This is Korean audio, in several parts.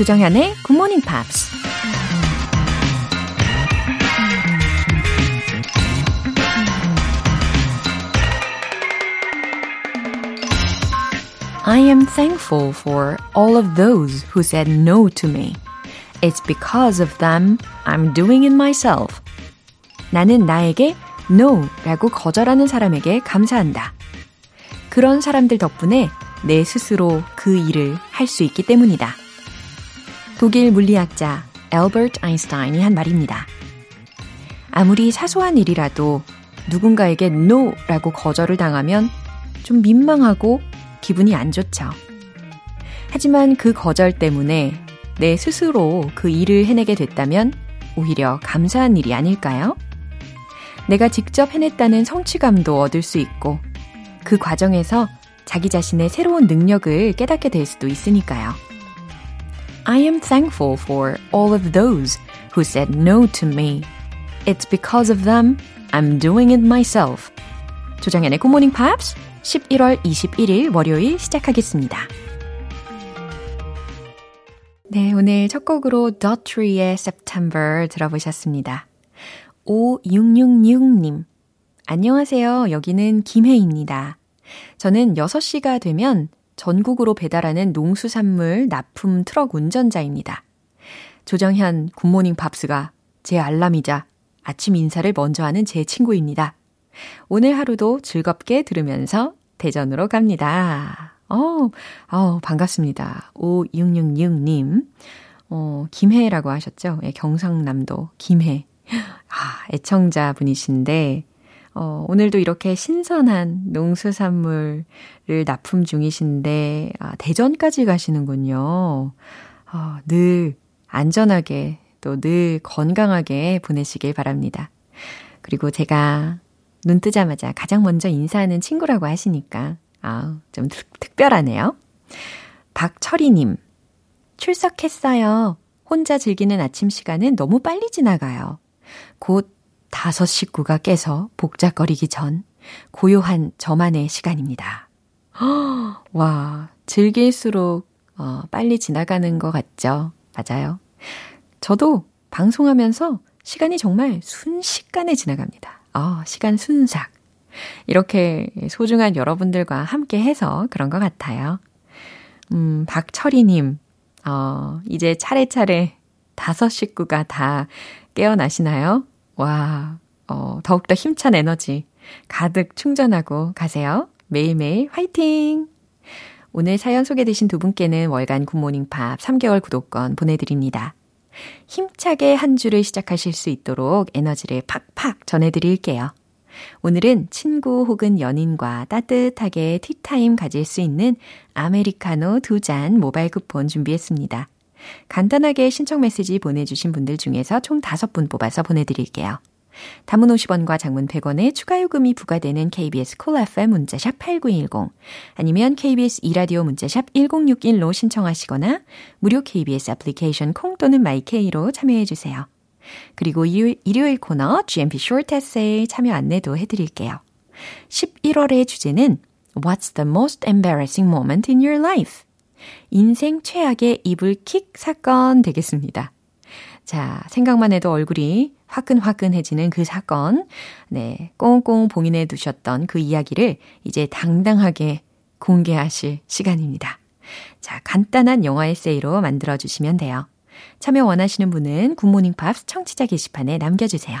조정현의 Good Morning Pops. I am thankful for all of those who said no to me. It's because of them I'm doing it myself. 나는 나에게 no 라고 거절하는 사람에게 감사한다. 그런 사람들 덕분에 내 스스로 그 일을 할 수 있기 때문이다. 독일 물리학자 엘버트 아인슈타인이 한 말입니다. 아무리 사소한 일이라도 누군가에게 no 라고 거절을 당하면 좀 민망하고 기분이 안 좋죠. 하지만 그 거절 때문에 내 스스로 그 일을 해내게 됐다면 오히려 감사한 일이 아닐까요? 내가 직접 해냈다는 성취감도 얻을 수 있고 그 과정에서 자기 자신의 새로운 능력을 깨닫게 될 수도 있으니까요. I am thankful for all of those who said no to me. It's because of them I'm doing it myself. 조정연의 Good Morning Pops 11월 21일 월요일 시작하겠습니다. 네, 오늘 첫 곡으로 Daughtry의 September 들어보셨습니다. 5666님. 안녕하세요. 여기는 김혜입니다. 저는 6시가 되면 전국으로 배달하는 농수산물 납품 트럭 운전자입니다. 조정현 굿모닝 팝스가 제 알람이자 아침 인사를 먼저 하는 제 친구입니다. 오늘 하루도 즐겁게 들으면서 대전으로 갑니다. 어, 어, 반갑습니다. 5666님. 어, 김해라고 하셨죠? 예, 경상남도 김해. 아, 애청자 분이신데, 어, 오늘도 이렇게 신선한 농수산물을 납품 중이신데, 아, 대전까지 가시는군요. 어, 늘 안전하게 또 늘 건강하게 보내시길 바랍니다. 그리고 제가 눈 뜨자마자 가장 먼저 인사하는 친구라고 하시니까, 아, 좀 특, 특별하네요. 박철희님, 출석했어요. 혼자 즐기는 아침 시간은 너무 빨리 지나가요. 곧 다섯 식구가 깨서 복잡거리기 전 고요한 저만의 시간입니다. 와, 즐길수록 어, 빨리 지나가는 것 같죠? 맞아요. 저도 방송하면서 시간이 정말 순식간에 지나갑니다. 아, 시간 순삭. 이렇게 소중한 여러분들과 함께 해서 그런 것 같아요. 음, 박철희님, 어, 이제 차례차례 다섯 식구가 다 깨어나시나요? 와, 어, 더욱더 힘찬 에너지 가득 충전하고 가세요. 매일매일 화이팅! 오늘 사연 소개되신 두 분께는 월간 굿모닝 팝 3개월 구독권 보내드립니다. 힘차게 한 주를 시작하실 수 있도록 에너지를 팍팍 전해드릴게요. 오늘은 친구 혹은 연인과 따뜻하게 티타임 가질 수 있는 아메리카노 두 잔 모바일 쿠폰 준비했습니다. 간단하게 신청 메시지 보내주신 분들 중에서 총 5분 뽑아서 보내드릴게요. 단문 50원과 장문 100원의 추가 요금이 부과되는 KBS 콜 cool FM 문자샵 8910 아니면 KBS 이라디오 문자샵 1061로 신청하시거나 무료 KBS 애플리케이션 콩 또는 my K로 참여해 주세요. 그리고 일요일, 일요일 코너 GMP Short Essay 참여 안내도 해드릴게요. 11월의 주제는 What's the most embarrassing moment in your life? 인생 최악의 이불 킥 사건 되겠습니다. 자, 생각만 해도 얼굴이 화끈화끈해지는 그 사건, 네, 꽁꽁 봉인해 두셨던 그 이야기를 이제 당당하게 공개하실 시간입니다. 자, 간단한 영화 에세이로 만들어 주시면 돼요. 참여 원하시는 분은 굿모닝 팝스 청취자 게시판에 남겨주세요.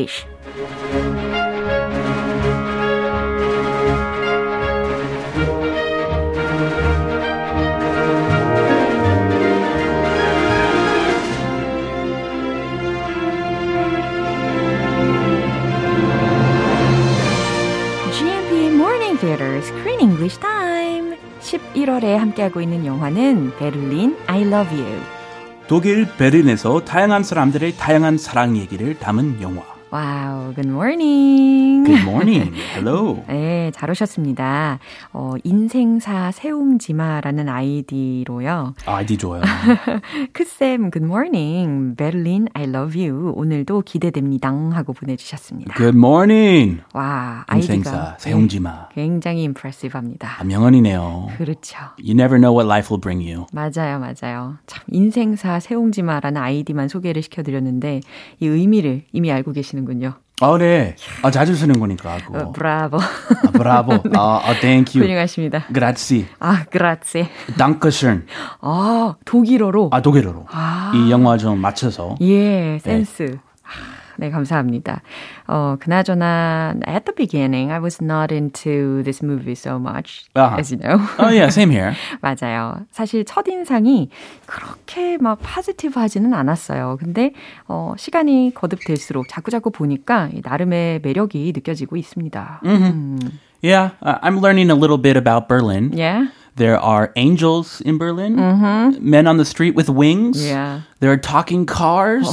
English. Theater Screen English Time. 11월에 함께하고 있는 영화는 Berlin I Love You. 독일 베를린에서 다양한 사람들의 다양한 사랑 얘기를 담은 영화. Wow, good morning. Good morning. Hello. 네, 잘 오셨습니다. 어, 인생사 새옹지마라는 아이디로요. 아이디 좋아요. 크쌤, good morning. Berlin, I love you. 오늘도 기대됩니다. 하고 보내주셨습니다. Good morning. 와, 인생사 아이디가 세웅지마. 네, 굉장히 impressive합니다. 아, 명언이네요. 그렇죠. You never know what life will bring you. 맞아요, 맞아요. 참, 인생사 세웅지마라는 아이디만 소개를 시켜드렸는데, 이 의미를 이미 알고 계시는 군요. 아, 네. 아, 자주 쓰는 거니까. 그거. 어, 브라보. 아, 브라보. 아, 아, thank you. 훌륭하십니다. Grazie. 아, 그라치. Dankeschön. 아, 독일어로. 아, 독일어로. 아. 이 영화 좀 맞춰서. 예, 센스. 네, 감사합니다. 어, 그나저나, at the beginning, I was not into this movie so much, 아하. as you know. Oh, yeah, same here. 맞아요. 사실 첫인상이 그렇게 막 파지티브 하지는 않았어요. 근데, 어, 시간이 거듭될수록 자꾸자꾸 보니까 이 나름의 매력이 느껴지고 있습니다. 음. Yeah, uh, I'm learning a little bit about Berlin. Yeah? There are angels in Berlin, men on the street with wings. Yeah. There are talking cars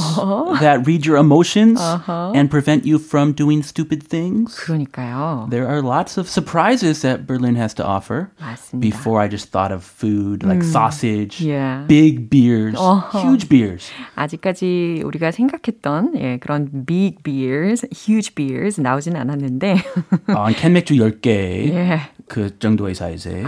that read your emotions and prevent you from doing stupid things. 그러니까요. There are lots of surprises that Berlin has to offer. 맞습니다. Before I just thought of food like sausage, Yeah. big beers, huge beers. 아직까지 우리가 생각했던 예, 그런 big beers, huge beers 나오진 않았는데 어, 캔 맥주 10개 예. 그 정도의 사이즈에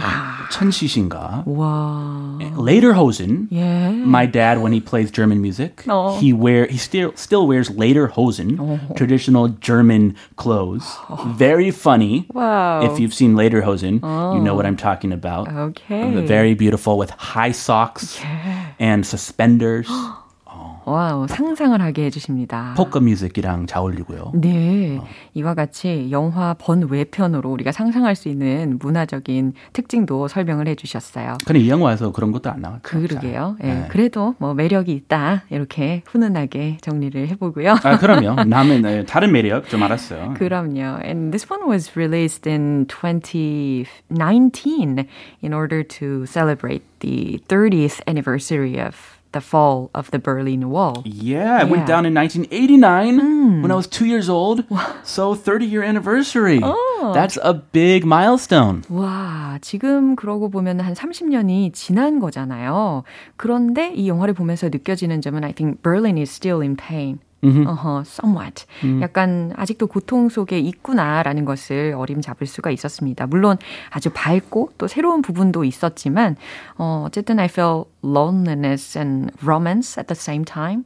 천시신가. 와. Lederhosen. 예. My dad, when he plays German music, Oh. he wear he still still wears Lederhosen, traditional German clothes. Very funny. Wow. If you've seen later hosen, you know what I'm talking about. Okay. Very beautiful with high socks and suspenders. Wow, 상상을 하게 해주십니다. polka music이랑 잘 어울리고요. 네. 이와 같이 영화 번외편으로 우리가 상상할 수 있는 문화적인 특징도 설명을 해주셨어요. 근데 이 영화에서 그런 것도 안 나왔죠. 그러게요. 예, 네. 그래도 뭐 매력이 있다. 이렇게 훈훈하게 정리를 해보고요. 아, 그럼요. 남의 네, 다른 매력 좀 알았어요. 그럼요. And this one was released in 2019 in order to celebrate the 30th anniversary of the fall of the Berlin Wall. Yeah, it Yeah. went down in 1989 when I was two years old. So 30 year anniversary. That's a big milestone. 와, 지금 그러고 보면 한 30년이 지난 거잖아요. 그런데 이 영화를 보면서 느껴지는 점은 I think Berlin is still in pain. 어허, somewhat. 약간 아직도 고통 속에 있구나라는 것을 어림잡을 수가 있었습니다. 물론 아주 밝고 또 새로운 부분도 있었지만 어, 어쨌든 I felt loneliness and romance at the same time.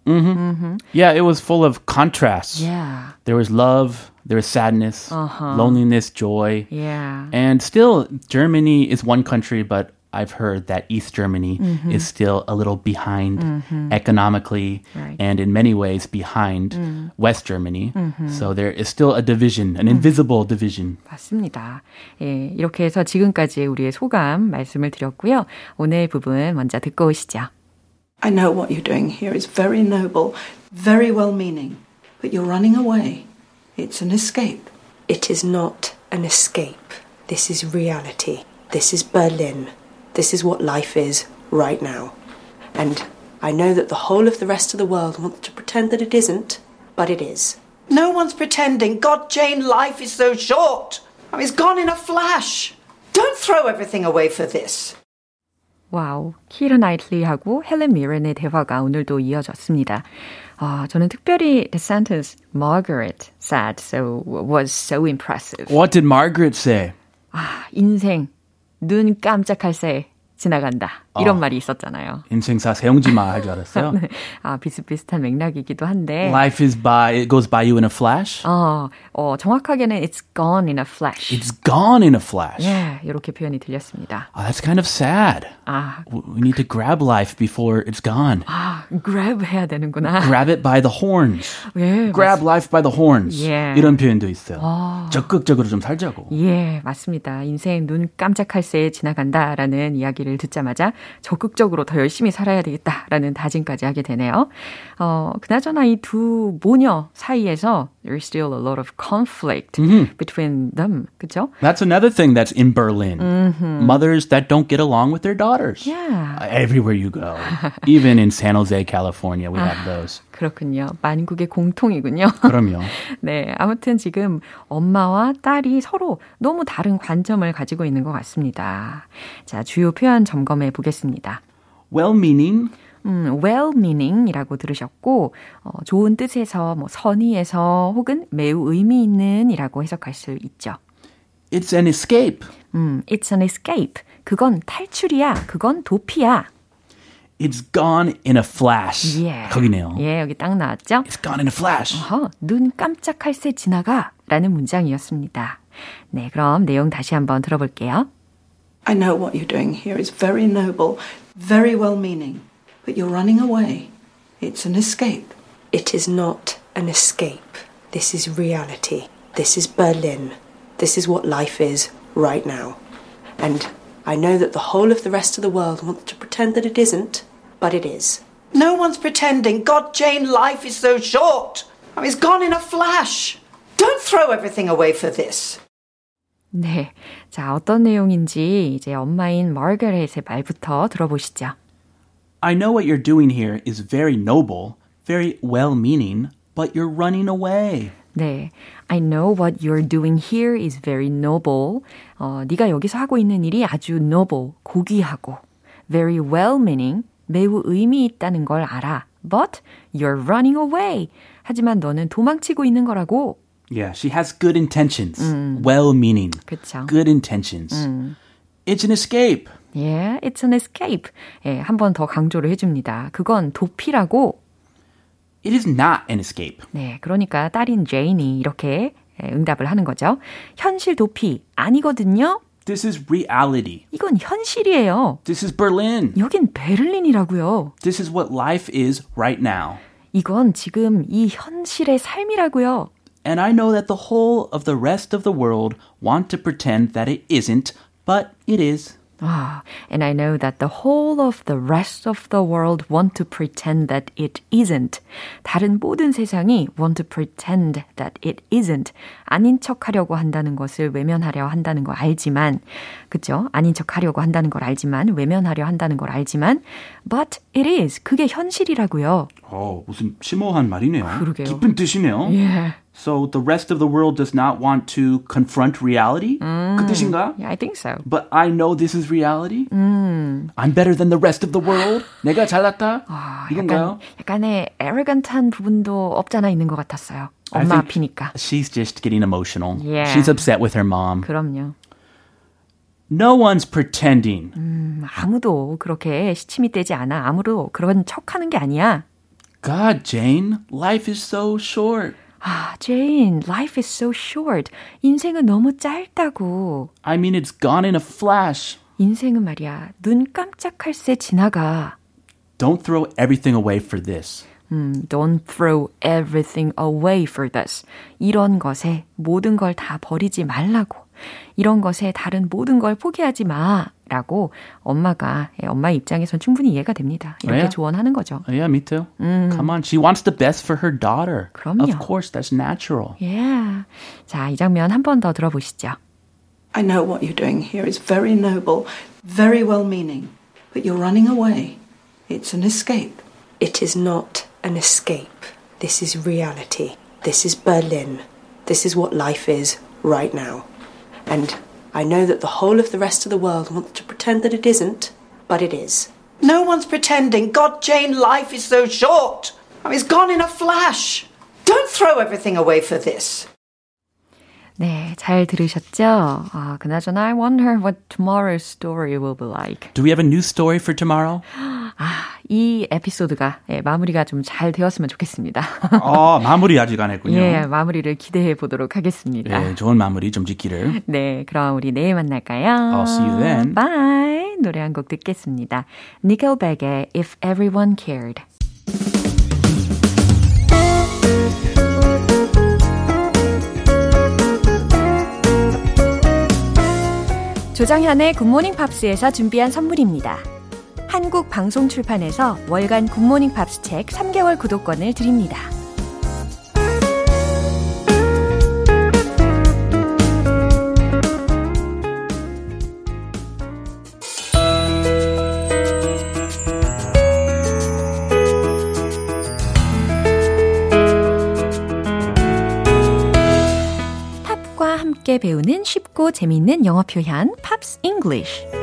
Yeah, it was full of contrasts. Yeah. There was love, there was sadness, loneliness, joy. Yeah. And still, Germany is one country, but I've heard that East Germany is still a little behind economically Right. and in many ways behind West Germany. So there is still a division, an invisible division. 맞습니다. 예, 이렇게 해서 지금까지 우리의 소감 말씀을 드렸고요. 오늘 부분 먼저 듣고 오시죠. I know what you're doing here is very noble, very well meaning, but you're running away. It's an escape. It is not an escape. This is reality. This is Berlin. This is what life is right now. And I know that the whole of the rest of the world wants to pretend that it isn't, but it is. No one's pretending. God, Jane, life is so short. I mean, it's gone in a flash. Don't throw everything away for this. 와우, 키라 나이틀리하고 헬렌 미런의 대화가 오늘도 이어졌습니다. 아, 저는 특별히 the sentence Margaret said so was so impressive. What did Margaret say? 아, 인생 눈 깜짝할 새 지나간다. 이런 말이 있었잖아요. 인생사 세용지마 할 줄 알았어요. 네. 아, 비슷비슷한 맥락이기도 한데. Life is by, it goes by you in a flash. 어, 어, 정확하게는 it's gone in a flash. It's gone in a flash. 예, 이렇게 표현이 들렸습니다. Oh, that's kind of sad. 아, We need to grab life before it's gone. 아, grab 해야 되는구나. Grab it by the horns. 예, Grab life by the horns. Yeah. 이런 표현도 있어요. 적극적으로 좀 살자고. 예, 맞습니다. 인생 눈 깜짝할 새에 지나간다라는 이야기를 듣자마자 적극적으로 더 열심히 살아야 되겠다라는 다짐까지 하게 되네요. 어, 그나저나 이 두 모녀 사이에서 there's still a lot of conflict Mm-hmm. between them. 그죠? That's another thing that's in Berlin. Mothers that don't get along with their daughters. Yeah. Uh, Everywhere you go. Even in San Jose, California, we have those. 그렇군요. 만국의 공통이군요. 그럼요. 네, 아무튼 지금 엄마와 딸이 서로 너무 다른 관점을 가지고 있는 것 같습니다. 자, 주요 표현 점검해 보겠습니다. Well-meaning, 음, well-meaning이라고 들으셨고, 어, 좋은 뜻에서, 뭐, 선의에서 혹은 매우 의미 있는이라고 해석할 수 있죠. it's an escape. 음, it's an escape. 그건 탈출이야. 그건 도피야. It's gone in a flash. 예. 거기네요. 예, 여기 딱 나왔죠? It's gone in a flash. 어허, 눈 깜짝할 새 지나가 라는 문장이었습니다. 네, 그럼 내용 다시 한번 들어볼게요. I know what you're doing here is very noble, very well meaning, but you're running away. It's an escape. It is not an escape. This is reality. This is Berlin. This is what life is right now. And I know that the whole of the rest of the world wants to pretend that it isn't, but it is. No one's pretending. God, Jane, life is so short. I mean, it's gone in a flash. Don't throw everything away for this. 네. 자, 어떤 내용인지 이제 엄마인 마거렛의 말부터 들어보시죠. I know what you're doing here is very noble, very well-meaning, but you're running away. 네. I know what you're doing here is very noble. 어, 네가 여기서 하고 있는 일이 아주 noble, 고귀하고 very well-meaning, 매우 의미 있다는 걸 알아. But you're running away. 하지만 너는 도망치고 있는 거라고. Yeah, she has good intentions. Well-meaning. 그쵸. Good intentions. It's an escape. Yeah, it's an escape. 예, 한 번 더 강조를 해줍니다. 그건 도피라고. It is not an escape. 네, 그러니까 딸인 제인이 이렇게 예, 응답을 하는 거죠. 현실 도피 아니거든요. This is reality. 이건 현실이에요. This is Berlin. 여긴 베를린이라고요. This is what life is right now. 이건 지금 이 현실의 삶이라고요. And I know that the whole of the rest of the world want to pretend that it isn't, but it is. 아, and I know that the whole of the rest of the world want to pretend that it isn't. 다른 모든 세상이 want to pretend that it isn't. 아닌 척 하려고 한다는 것을 외면하려 한다는 걸 알지만, 그죠? 아닌 척 하려고 한다는 걸 알지만, 외면하려 한다는 걸 알지만, but it is. 그게 현실이라고요. 어, 무슨 심오한 말이네요. 그러게요. 깊은 뜻이네요. Yeah. So the rest of the world does not want to confront reality? 그 뜻인가? Yeah, I think so. But I know this is reality. I'm better than the rest of the world. 내가 잘났다. 이건가요? 약간, 약간의 arrogant한 부분도 없잖아 있는 것 같았어요. I 엄마 think 앞이니까. She's just getting emotional. Yeah. She's upset with her mom. 그럼요. No one's pretending. 아무도 그렇게 시침이 떼지 않아. 아무도 그런 척 하는 게 아니야. God, Jane, life is so short. 아, Jane, life is so short. 인생은 너무 짧다고. I mean, it's gone in a flash. 인생은 말이야, 눈 깜짝할 새 지나가. Don't throw everything away for this. 음, don't throw everything away for this. 이런 것에 모든 걸 다 버리지 말라고. 이런 것에 다른 모든 걸 포기하지 마. 라고 엄마가, 예, 엄마 입장에선 충분히 이해가 됩니다. 이렇게 왜요? 조언하는 거죠. Oh, yeah, me too. Come on. She wants the best for her daughter. 그럼요. Of course, that's natural. Yeah. 자, 이 장면 한 번 더 들어보시죠. I know what you're doing here is very noble, very well meaning, but you're running away. It's an escape. It is not an escape. This is reality. This is Berlin. This is what life is right now. And I know that the whole of the rest of the world wants to pretend that it isn't, but it is. No one's pretending. God, Jane, life is so short. I mean, it's gone in a flash. Don't throw everything away for this. 네, 잘 들으셨죠? 아, 그나저나 I wonder what tomorrow's story will be like. Do we have a new story for tomorrow? 아, 이 에피소드가 예, 마무리가 좀 잘 되었으면 좋겠습니다. 어, 마무리 아직 안 했군요. 예, 마무리를 기대해 보도록 하겠습니다. 예, 좋은 마무리 좀 짓기를. 네, 그럼 우리 내일 만날까요? I'll see you then. Bye. 노래 한 곡 듣겠습니다. Nickelback의 If Everyone Cared. 조정현의 굿모닝 팝스에서 준비한 선물입니다. 한국방송출판에서 월간 굿모닝 팝스 책 3개월 구독권을 드립니다. 팝과 함께 배우는 쉽고 재미있는 영어 표현 Pops English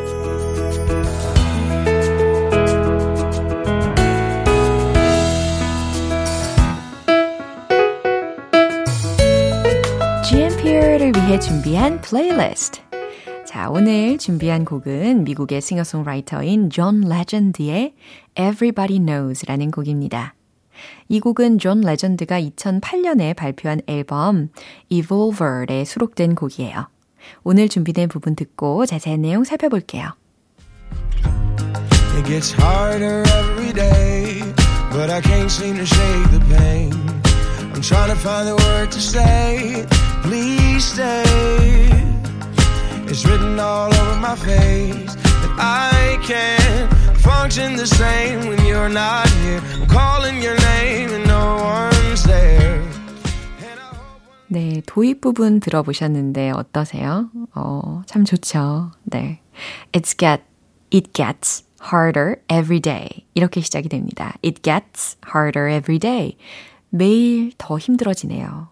위해 준비한 플레이리스트. 자, 오늘 준비한 곡은 미국의 싱어송라이터인 존 레전드의 Everybody Knows라는 곡입니다. 이 곡은 존 레전드가 2008년에 발표한 앨범 Evolver에 수록된 곡이에요. 오늘 준비된 부분 듣고 자세한 내용 살펴볼게요. It gets harder every day, but I can't seem to shake the pain. I'm trying to find the word to say, please stay. It's written all over my face that I can't function the same when you're not here. I'm calling your name and no one's there. 네, 도입 부분 들어보셨는데 어떠세요? 어, 참 좋죠. 네. It's get, it gets harder every day. 이렇게 시작이 됩니다. It gets harder every day. 매일 더 힘들어지네요.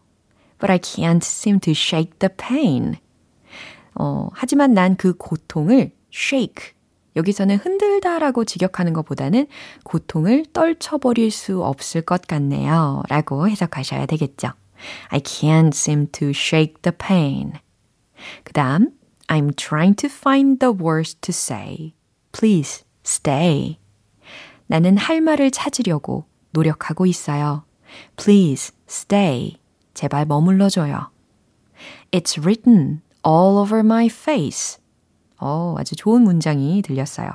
But I can't seem to shake the pain. 어, 하지만 난 그 고통을 shake, 여기서는 흔들다라고 직역하는 것보다는 고통을 떨쳐버릴 수 없을 것 같네요. 라고 해석하셔야 되겠죠. I can't seem to shake the pain. 그 다음, I'm trying to find the words to say. Please stay. 나는 할 말을 찾으려고 노력하고 있어요. Please stay. 제발 머물러줘요. It's written all over my face. 어, 아주 좋은 문장이 들렸어요.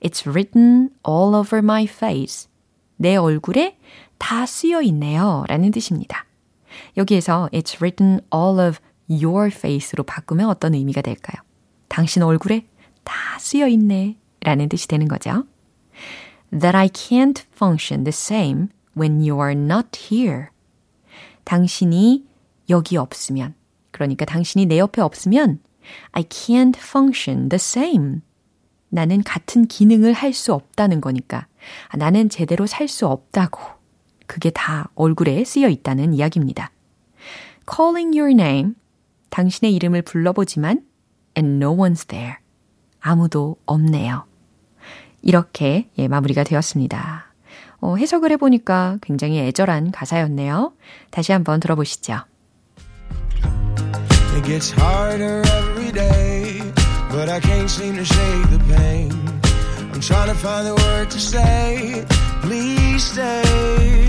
It's written all over my face. 내 얼굴에 다 쓰여 있네요. 라는 뜻입니다. 여기에서 it's written all of your face로 바꾸면 어떤 의미가 될까요? 당신 얼굴에 다 쓰여 있네. 라는 뜻이 되는 거죠. That I can't function the same when you are not here. 당신이 여기 없으면, 그러니까 당신이 내 옆에 없으면 I can't function the same. 나는 같은 기능을 할 수 없다는 거니까. 아, 나는 제대로 살 수 없다고. 그게 다 얼굴에 쓰여 있다는 이야기입니다. calling your name. 당신의 이름을 불러보지만 and no one's there. 아무도 없네요. 이렇게 예, 마무리가 되었습니다. 어, 해석을 해보니까 굉장히 애절한 가사였네요. 다시 한번 들어보시죠. It gets harder every day, but I can't seem to shake the pain. I'm trying to find the word to say, please stay.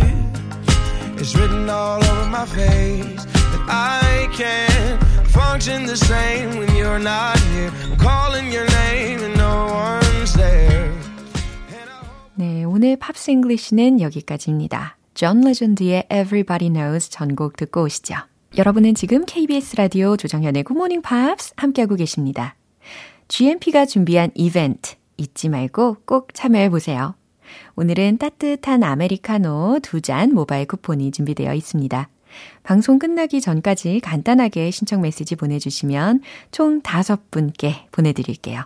It's written all over my face that I can't function the same when you're not here. 오늘 Pops English는 여기까지입니다. 존 레전드의 Everybody Knows 전곡 듣고 오시죠. 여러분은 지금 KBS 라디오 조정현의 Good Morning Pops 함께하고 계십니다. GMP가 준비한 이벤트 잊지 말고 꼭 참여해 보세요. 오늘은 따뜻한 아메리카노 두 잔 모바일 쿠폰이 준비되어 있습니다. 방송 끝나기 전까지 간단하게 신청 메시지 보내주시면 총 다섯 분께 보내드릴게요.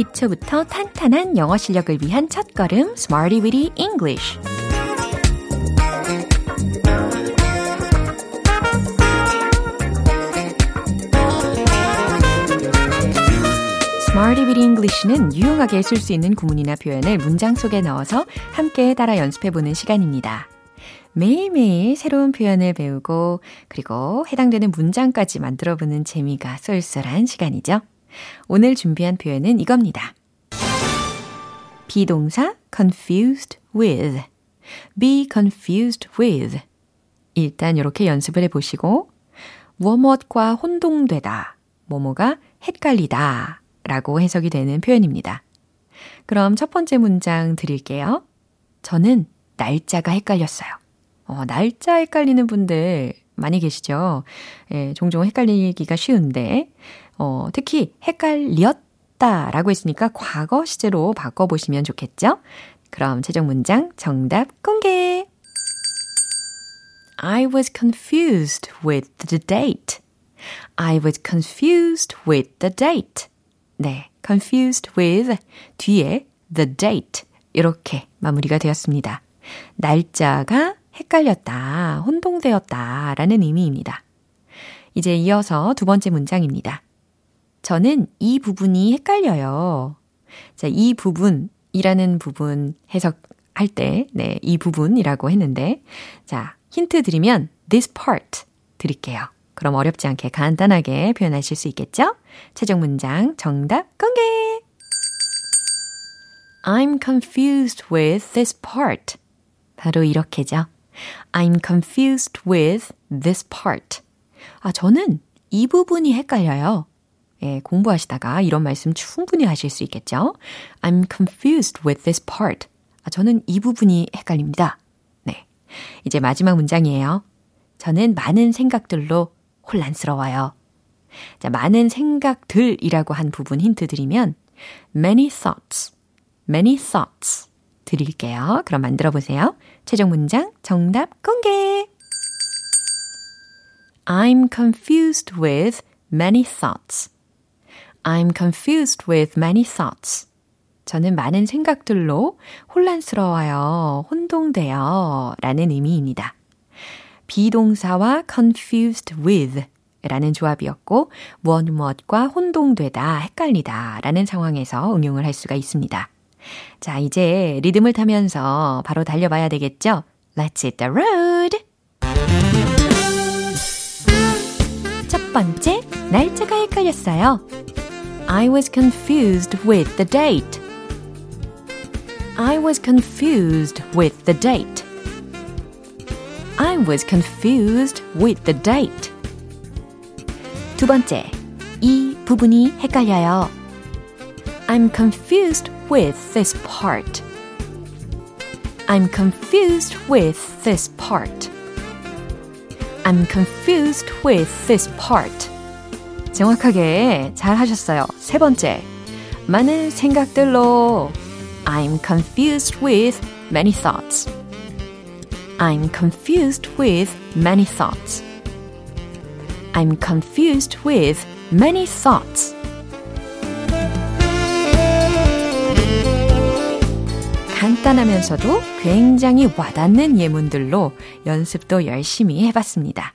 기초부터 탄탄한 영어 실력을 위한 첫걸음 Smarty Weedy English Weedy English는 유용하게 쓸 수 있는 구문이나 표현을 문장 속에 넣어서 함께 따라 연습해보는 시간입니다. 매일매일 새로운 표현을 배우고 그리고 해당되는 문장까지 만들어보는 재미가 쏠쏠한 시간이죠. 오늘 준비한 표현은 이겁니다. 비동사 confused with, be confused with. 일단 이렇게 연습을 해보시고, 뭐뭇과 혼동되다, 뭐뭐가 헷갈리다 라고 해석이 되는 표현입니다. 그럼 첫 번째 문장 드릴게요. 저는 날짜가 헷갈렸어요. 어, 날짜 헷갈리는 분들 많이 계시죠? 예, 종종 헷갈리기가 쉬운데, 어, 특히 헷갈렸다 라고 했으니까 과거 시제로 바꿔보시면 좋겠죠? 그럼 최종 문장 정답 공개! I was confused with the date. I was confused with the date. 네, confused with 뒤에 the date 이렇게 마무리가 되었습니다. 날짜가 헷갈렸다, 혼동되었다 라는 의미입니다. 이제 이어서 두 번째 문장입니다. 저는 이 부분이 헷갈려요. 자, 이 부분이라는 부분 해석할 때, 네, 이 부분이라고 했는데, 자, 힌트 드리면 this part 드릴게요. 그럼 어렵지 않게 간단하게 표현하실 수 있겠죠? 최종 문장 정답 공개! I'm confused with this part. 바로 이렇게죠. I'm confused with this part. 아, 저는 이 부분이 헷갈려요. 예, 공부하시다가 이런 말씀 충분히 하실 수 있겠죠? I'm confused with this part. 아, 저는 이 부분이 헷갈립니다. 네. 이제 마지막 문장이에요. 저는 많은 생각들로 혼란스러워요. 자, 많은 생각들이라고 한 부분 힌트 드리면 many thoughts, many thoughts 드릴게요. 그럼 만들어 보세요. 최종 문장 정답 공개! I'm confused with many thoughts. I'm confused with many thoughts. 저는 많은 생각들로 혼란스러워요, 혼동돼요 라는 의미입니다. 비동사와 confused with 라는 조합이었고, 무엇 무엇과 혼동되다, 헷갈리다 라는 상황에서 응용을 할 수가 있습니다. 자, 이제 리듬을 타면서 바로 달려봐야 되겠죠? Let's hit the road! 첫 번째, 날짜가 헷갈렸어요. I was confused with the date. I was confused with the date. I was confused with the date. 두 번째, 이 부분이 헷갈려요. I'm confused with this part. I'm confused with this part. I'm confused with this part. 정확하게 잘 하셨어요. 세 번째. 많은 생각들로 I'm confused with many thoughts. I'm confused with many thoughts. I'm confused with many thoughts. 간단하면서도 굉장히 와닿는 예문들로 연습도 열심히 해봤습니다.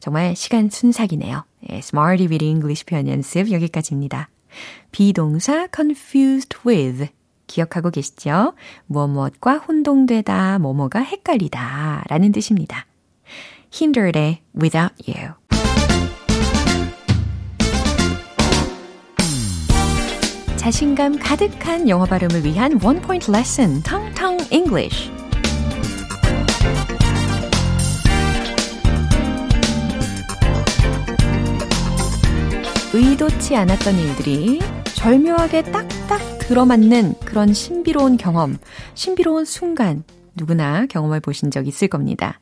정말 시간 순삭이네요. 예, Smarty with English 표현 연습 여기까지입니다. 비동사 confused with 기억하고 계시죠? 무엇 무엇과 혼동되다, 뭐뭐가 헷갈리다 라는 뜻입니다. hindered의 without you. 자신감 가득한 영어 발음을 위한 원 포인트 레슨, 텅텅 English. 의도치 않았던 일들이 절묘하게 딱딱 들어맞는 그런 신비로운 경험, 신비로운 순간 누구나 경험해 보신 적 있을 겁니다.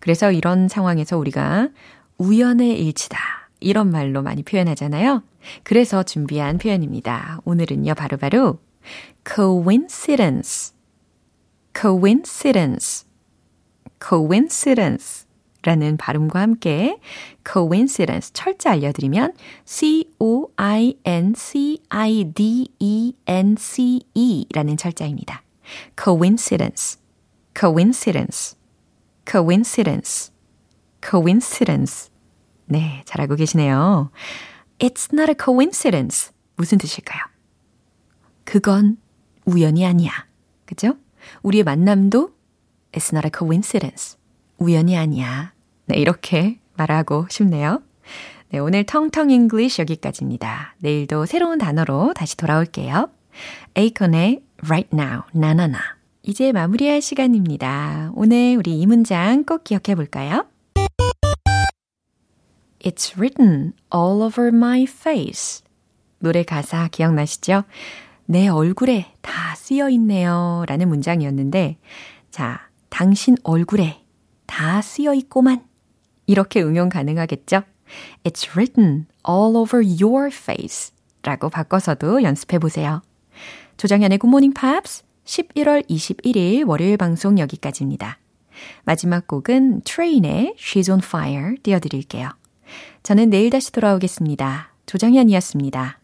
그래서 이런 상황에서 우리가 우연의 일치다. 이런 말로 많이 표현하잖아요. 그래서 준비한 표현입니다. 오늘은요, 바로바로 바로 coincidence, coincidence, coincidence 라는 발음과 함께 coincidence 철자 알려드리면 c-o-i-n-c-i-d-e-n-c-e 라는 철자입니다. coincidence, coincidence, coincidence, coincidence. 네, 잘하고 계시네요. It's not a coincidence. 무슨 뜻일까요? 그건 우연이 아니야. 그죠? 우리의 만남도 It's not a coincidence. 우연이 아니야. 네, 이렇게 말하고 싶네요. 네, 오늘 텅텅 English 여기까지입니다. 내일도 새로운 단어로 다시 돌아올게요. Akon의 Right Now, Na Na Na. 이제 마무리할 시간입니다. 오늘 우리 이 문장 꼭 기억해 볼까요? It's written all over my face. 노래 가사 기억나시죠? 내 얼굴에 다 쓰여 있네요. 라는 문장이었는데, 자, 당신 얼굴에 다 쓰여 있고만 이렇게 응용 가능하겠죠? It's written all over your face 라고 바꿔서도 연습해 보세요. 조정현의 Good Morning Pops 11월 21일 월요일 방송 여기까지입니다. 마지막 곡은 트레인의 She's on Fire 띄워드릴게요. 저는 내일 다시 돌아오겠습니다. 조정현이었습니다.